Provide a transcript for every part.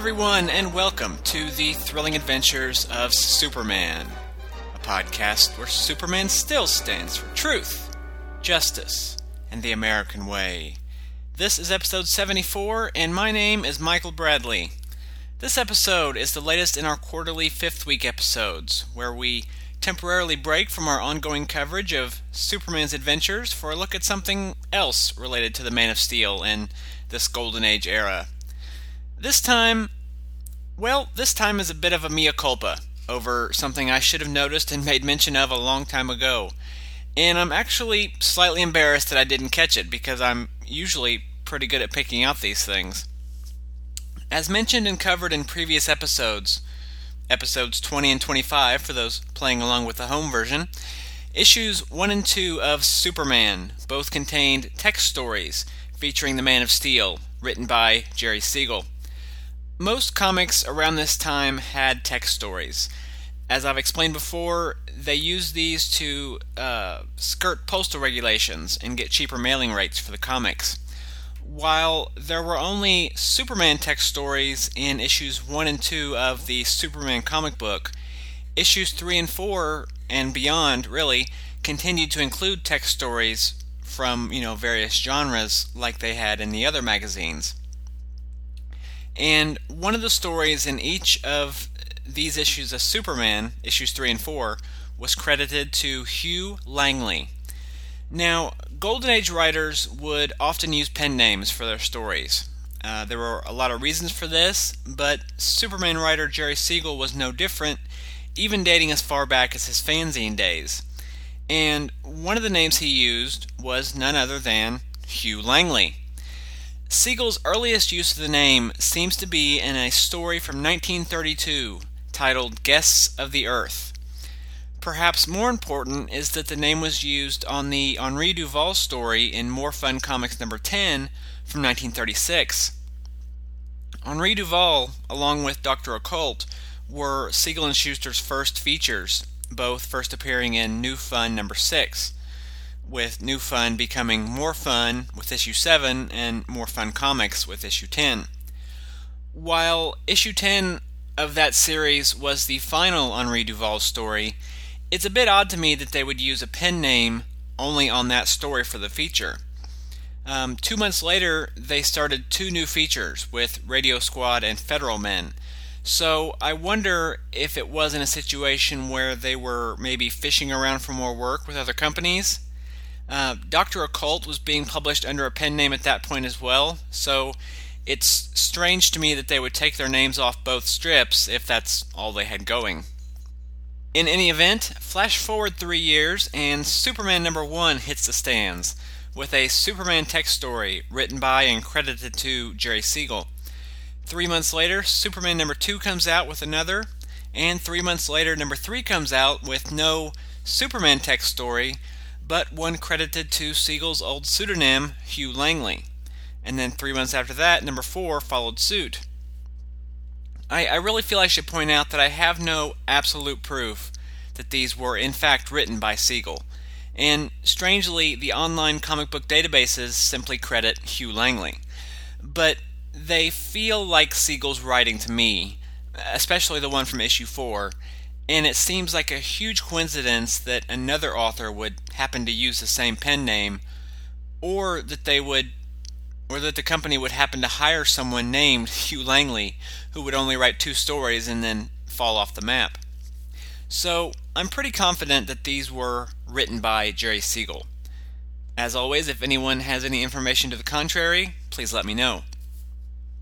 Everyone, and welcome to the thrilling adventures of Superman, a podcast where Superman still stands for truth, justice, and the American way. This is episode 74, and my name is Michael Bradley. This episode is the latest in our quarterly fifth week episodes, where we temporarily break from our ongoing coverage of Superman's adventures for a look at something else related to the Man of Steel in this Golden Age era. This time, well, this time is a bit of a mea culpa over something I should have noticed and made mention of a long time ago. And I'm actually slightly embarrassed that I didn't catch it because I'm usually pretty good at picking out these things. As mentioned and covered in previous episodes, episodes 20 and 25 for those playing along with the home version, issues 1 and 2 of Superman both contained text stories featuring the Man of Steel, written by Jerry Siegel. Most comics around this time had text stories. As I've explained before, they used these to uh, skirt postal regulations and get cheaper mailing rates for the comics while there were only Superman text stories in issues 1 and 2 of the Superman comic book, issues 3 and 4 and beyond really continued to include text stories from, you know, various genres like they had in the other magazines. And one of the stories in each of these issues of Superman, issues 3 and 4, was credited to Hugh Langley. Now, Golden Age writers would often use pen names for their stories. Uh, there were a lot of reasons for this, but Superman writer Jerry Siegel was no different, even dating as far back as his fanzine days. And one of the names he used was none other than Hugh Langley. Siegel's earliest use of the name seems to be in a story from 1932 titled Guests of the Earth. Perhaps more important is that the name was used on the Henri Duval story in More Fun Comics number 10 from 1936. Henri Duval, along with Dr. Occult, were Siegel and Shuster's first features, both first appearing in New Fun number 6, with New Fun becoming More Fun with issue 7 and More Fun Comics with issue 10. While issue 10 of that series was the final Henri Duval story, it's a bit odd to me that they would use a pen name only on that story for the feature. Um, two months later, they started two new features with Radio Squad and Federal Men. So I wonder if it wasn't a situation where they were maybe fishing around for more work with other companies. Uh, Dr. Occult was being published under a pen name at that point as well, so it's strange to me that they would take their names off both strips if that's all they had going. In any event, flash forward three years, and Superman number one hits the stands with a Superman text story written by and credited to Jerry Siegel. Three months later, Superman number two comes out with another, and three months later, number three comes out with no Superman text story, but one credited to Siegel's old pseudonym, Hugh Langley. And then three months after that, number four followed suit. I, I really feel I should point out that I have no absolute proof that these were in fact written by Siegel. And strangely, the online comic book databases simply credit Hugh Langley. But they feel like Siegel's writing to me, especially the one from issue 4, and it seems like a huge coincidence that another author would happen to use the same pen name, or that they would or that the company would happen to hire someone named Hugh Langley who would only write two stories and then fall off the map. So, I'm pretty confident that these were written by Jerry Siegel. As always, if anyone has any information to the contrary, please let me know.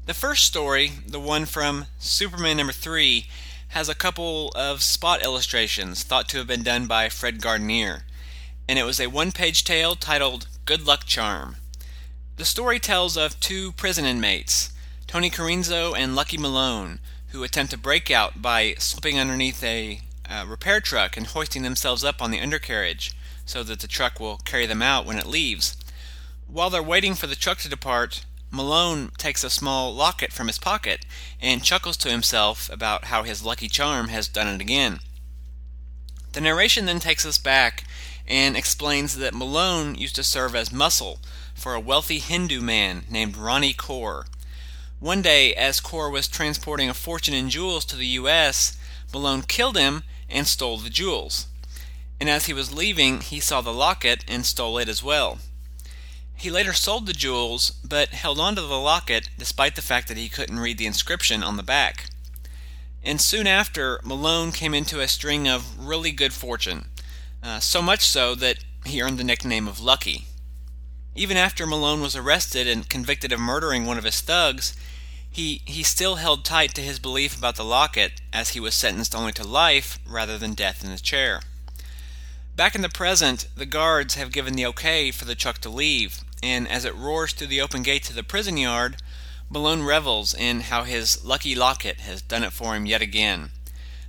The first story, the one from Superman number 3, has a couple of spot illustrations thought to have been done by Fred Guardineer, and it was a one page tale titled Good Luck Charm. The story tells of two prison inmates, Tony Corinzo and Lucky Malone, who attempt to break out by slipping underneath a uh, repair truck and hoisting themselves up on the undercarriage so that the truck will carry them out when it leaves. While they're waiting for the truck to depart, Malone takes a small locket from his pocket and chuckles to himself about how his lucky charm has done it again. The narration then takes us back and explains that Malone used to serve as muscle for a wealthy Hindu man named Ronnie Kaur. One day, as Core was transporting a fortune in jewels to the U.S., Malone killed him and stole the jewels. And as he was leaving, he saw the locket and stole it as well. He later sold the jewels, but held on to the locket despite the fact that he couldn't read the inscription on the back. And soon after, Malone came into a string of really good fortune, uh, so much so that he earned the nickname of Lucky. Even after Malone was arrested and convicted of murdering one of his thugs, he, he still held tight to his belief about the locket, as he was sentenced only to life rather than death in the chair. Back in the present, the guards have given the okay for the truck to leave, and as it roars through the open gate to the prison yard, Malone revels in how his lucky locket has done it for him yet again.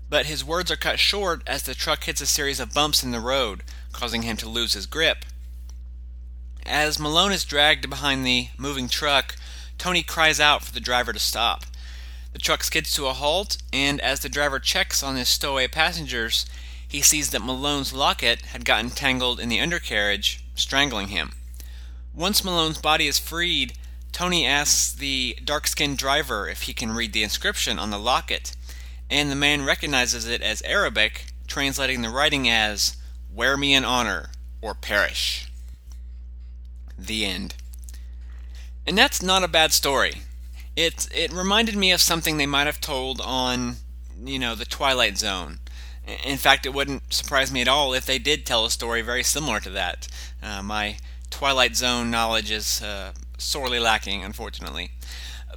But his words are cut short as the truck hits a series of bumps in the road, causing him to lose his grip. As Malone is dragged behind the moving truck, Tony cries out for the driver to stop. The truck skids to a halt, and as the driver checks on his stowaway passengers, he sees that Malone's locket had gotten tangled in the undercarriage, strangling him. Once Malone's body is freed, Tony asks the dark skinned driver if he can read the inscription on the locket, and the man recognizes it as Arabic, translating the writing as, Wear me in honor, or perish. The end. And that's not a bad story. It it reminded me of something they might have told on, you know, the Twilight Zone. In fact, it wouldn't surprise me at all if they did tell a story very similar to that. Uh, my Twilight Zone knowledge is uh, sorely lacking, unfortunately.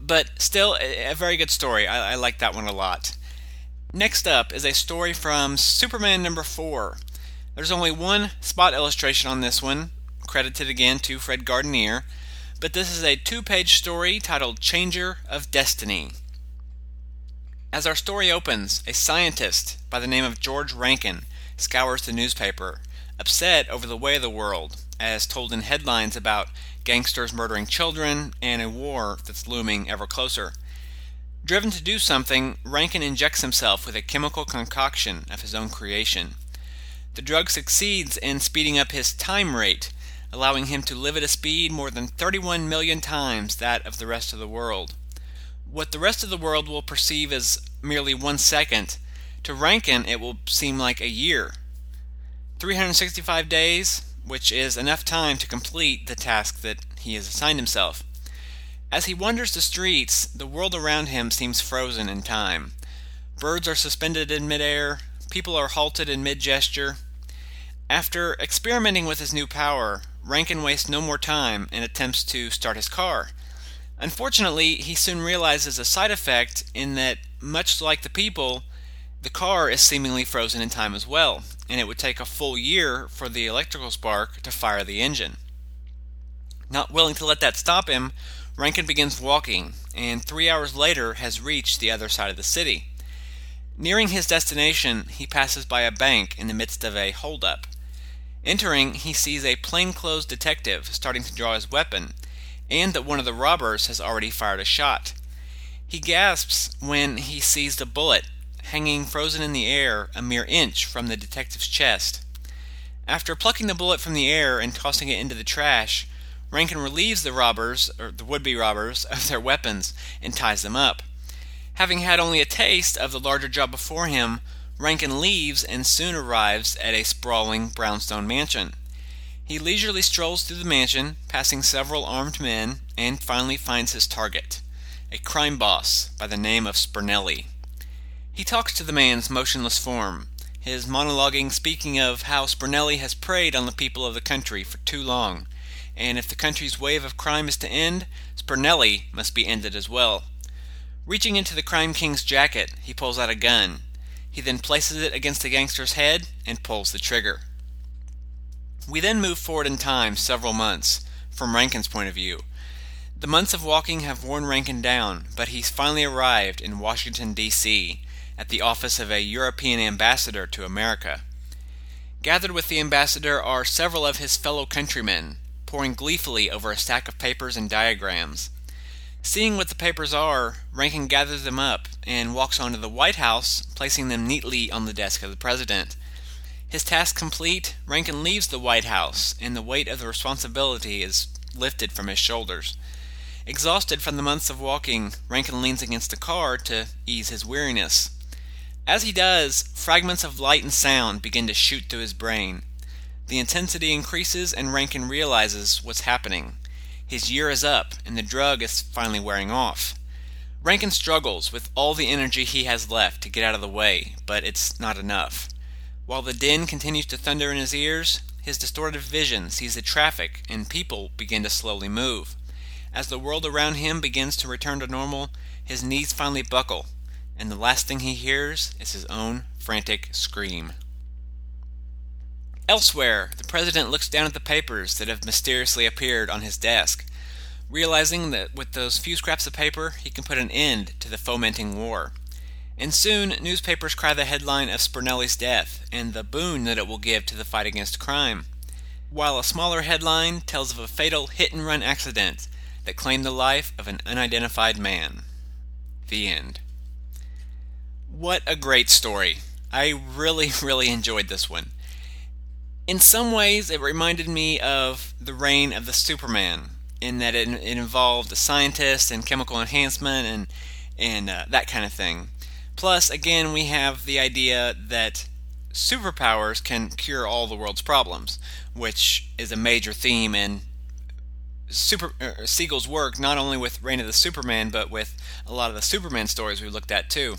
But still, a, very good story. I, I like that one a lot. Next up is a story from Superman number 4. There's only one spot illustration on this one, credited again to Fred Guardineer, but this is a two page story titled Changer of Destiny. As our story opens, a scientist by the name of George Rankin scours the newspaper, upset over the way of the world, as told in headlines about gangsters murdering children and a war that's looming ever closer. Driven to do something, Rankin injects himself with a chemical concoction of his own creation. The drug succeeds in speeding up his time rate allowing him to live at a speed more than 31 million times that of the rest of the world. What the rest of the world will perceive as merely one second, to Rankin it will seem like a year. 365 days, which is enough time to complete the task that he has assigned himself. As he wanders the streets, the world around him seems frozen in time. Birds are suspended in midair, people are halted in mid gesture. After experimenting with his new power, Rankin wastes no more time and attempts to start his car. Unfortunately, he soon realizes a side effect in that, much like the people, the car is seemingly frozen in time as well, and it would take a full year for the electrical spark to fire the engine. Not willing to let that stop him, Rankin begins walking, and three hours later has reached the other side of the city. Nearing his destination, he passes by a bank in the midst of a holdup. Entering, he sees a plainclothes detective starting to draw his weapon, and that one of the robbers has already fired a shot. He gasps when he sees the bullet hanging frozen in the air a mere inch from the detective's chest. After plucking the bullet from the air and tossing it into the trash, Rankin relieves the robbers, or the would be robbers, of their weapons and ties them up. Having had only a taste of the larger job before him, Rankin leaves and soon arrives at a sprawling brownstone mansion. He leisurely strolls through the mansion, passing several armed men, and finally finds his target a crime boss by the name of Spernelli. He talks to the man's motionless form, his monologuing speaking of how Spernelli has preyed on the people of the country for too long, and if the country's wave of crime is to end, Spernelli must be ended as well. Reaching into the crime king's jacket, he pulls out a gun he then places it against the gangster's head and pulls the trigger. We then move forward in time several months, from Rankin's point of view. The months of walking have worn Rankin down, but he's finally arrived in Washington, D.C., at the office of a European ambassador to America. Gathered with the ambassador are several of his fellow countrymen, poring gleefully over a stack of papers and diagrams. Seeing what the papers are, Rankin gathers them up and walks on to the White House, placing them neatly on the desk of the President. His task complete, Rankin leaves the White House, and the weight of the responsibility is lifted from his shoulders. Exhausted from the months of walking, Rankin leans against a car to ease his weariness. As he does, fragments of light and sound begin to shoot through his brain. The intensity increases, and Rankin realizes what's happening. His year is up, and the drug is finally wearing off. Rankin struggles with all the energy he has left to get out of the way, but it's not enough. While the din continues to thunder in his ears, his distorted vision sees the traffic and people begin to slowly move. As the world around him begins to return to normal, his knees finally buckle, and the last thing he hears is his own frantic scream. Elsewhere, the president looks down at the papers that have mysteriously appeared on his desk, realizing that with those few scraps of paper he can put an end to the fomenting war. And soon, newspapers cry the headline of Spinelli's death and the boon that it will give to the fight against crime, while a smaller headline tells of a fatal hit and run accident that claimed the life of an unidentified man. The end. What a great story. I really, really enjoyed this one. In some ways, it reminded me of the reign of the Superman, in that it, it involved a scientist and chemical enhancement and and uh, that kind of thing. Plus, again, we have the idea that superpowers can cure all the world's problems, which is a major theme in Super uh, Siegel's work, not only with Reign of the Superman, but with a lot of the Superman stories we looked at too.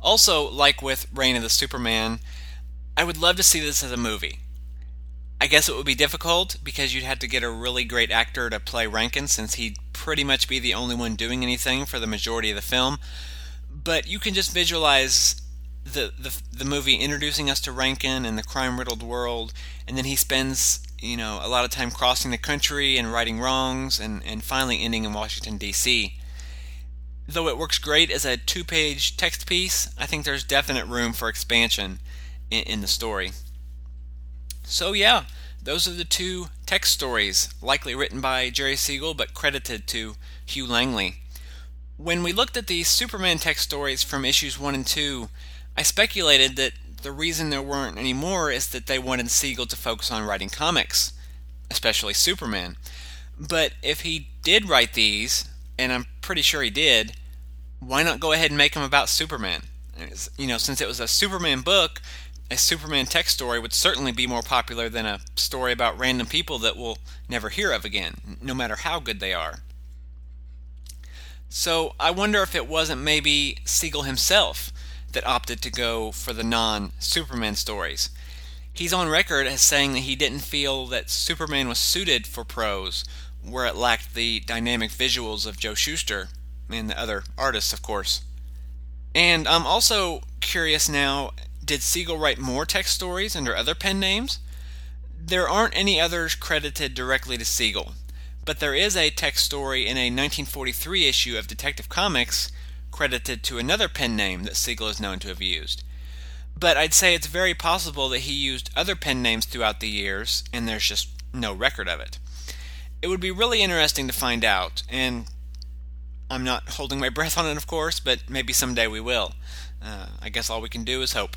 Also, like with Reign of the Superman, I would love to see this as a movie. I guess it would be difficult because you'd have to get a really great actor to play Rankin since he'd pretty much be the only one doing anything for the majority of the film. But you can just visualize the, the the movie introducing us to Rankin and the crime-riddled world, and then he spends you know a lot of time crossing the country and righting wrongs, and and finally ending in Washington D.C. Though it works great as a two-page text piece, I think there's definite room for expansion in, in the story. So yeah, those are the two text stories, likely written by Jerry Siegel but credited to Hugh Langley. When we looked at the Superman text stories from issues 1 and 2, I speculated that the reason there weren't any more is that they wanted Siegel to focus on writing comics, especially Superman. But if he did write these, and I'm pretty sure he did, why not go ahead and make them about Superman? You know, since it was a Superman book, a Superman text story would certainly be more popular than a story about random people that we'll never hear of again, no matter how good they are. So I wonder if it wasn't maybe Siegel himself that opted to go for the non Superman stories. He's on record as saying that he didn't feel that Superman was suited for prose, where it lacked the dynamic visuals of Joe Shuster and the other artists, of course. And I'm also curious now did Siegel write more text stories under other pen names? There aren't any others credited directly to Siegel but there is a text story in a 1943 issue of Detective Comics credited to another pen name that Siegel is known to have used. But I'd say it's very possible that he used other pen names throughout the years, and there's just no record of it. It would be really interesting to find out, and I'm not holding my breath on it, of course, but maybe someday we will. Uh, I guess all we can do is hope.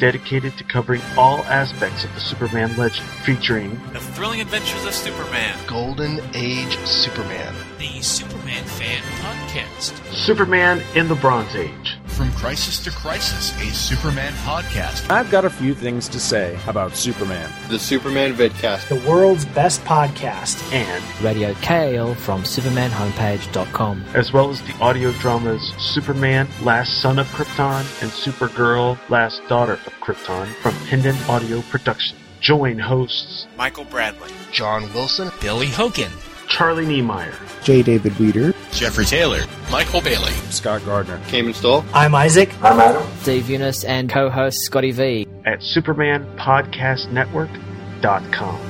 dedicated to covering all aspects of the Superman legend, featuring The Thrilling Adventures of Superman, Golden Age Superman, the Superman Fan Podcast, Superman in the Bronze Age, From Crisis to Crisis, a Superman podcast, I've got a few things to say about Superman. The Superman Vidcast. the world's best podcast. and Radio KL from supermanhomepage.com. as well as the audio dramas Superman, Last Son of Krypton, and Supergirl, Last Daughter of Krypton from Pendant Audio Production. Join hosts Michael Bradley, John Wilson, Billy Hogan, Charlie Niemeyer, J. David Weeder, Jeffrey Taylor, Michael Bailey, Scott Gardner, Cayman Stoll, I'm Isaac. I'm Adam. Dave Eunice and co-host Scotty V. at SupermanPodcastNetwork.com.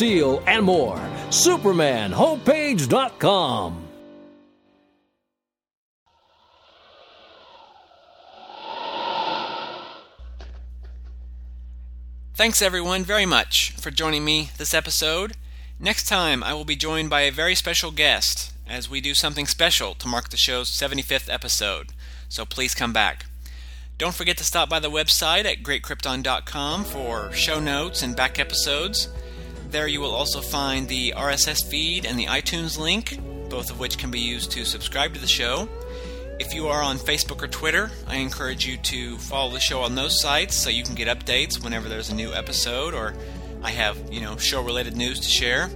Steel and more. SupermanHomepage.com. Thanks everyone very much for joining me this episode. Next time I will be joined by a very special guest as we do something special to mark the show's 75th episode. So please come back. Don't forget to stop by the website at greatkrypton.com for show notes and back episodes. There you will also find the RSS feed and the iTunes link, both of which can be used to subscribe to the show. If you are on Facebook or Twitter, I encourage you to follow the show on those sites so you can get updates whenever there's a new episode or I have, you know, show related news to share.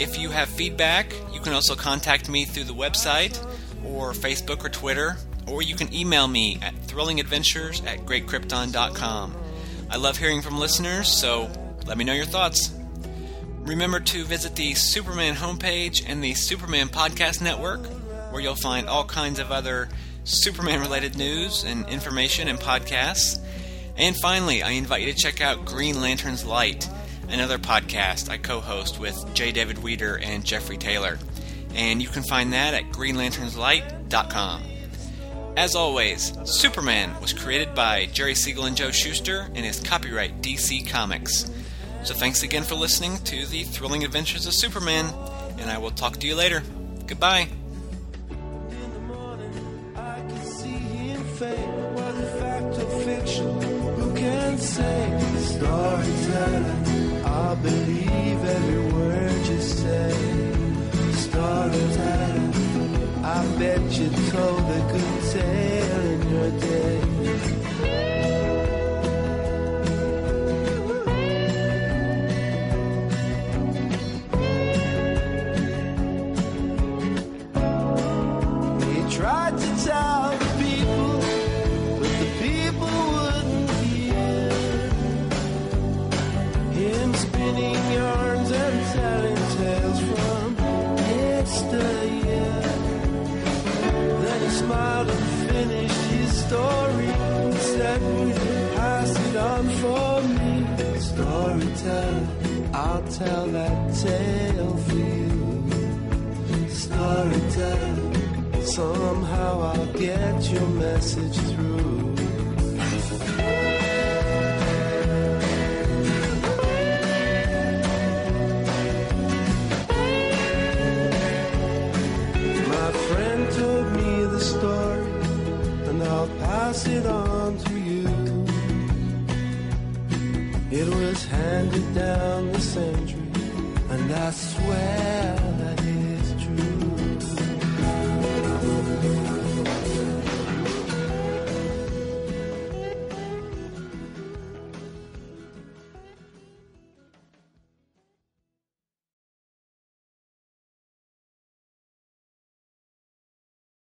If you have feedback, you can also contact me through the website or Facebook or Twitter, or you can email me at thrillingadventures at greatkrypton.com. I love hearing from listeners, so let me know your thoughts. Remember to visit the Superman homepage and the Superman Podcast Network, where you'll find all kinds of other Superman related news and information and podcasts. And finally, I invite you to check out Green Lantern's Light, another podcast I co host with J. David Weeder and Jeffrey Taylor. And you can find that at greenlanternslight.com. As always, Superman was created by Jerry Siegel and Joe Shuster and is copyright DC Comics. So thanks again for listening to the thrilling adventures of Superman, and I will talk to you later. Goodbye. Tell that tale for you. Storyteller, somehow I'll get your message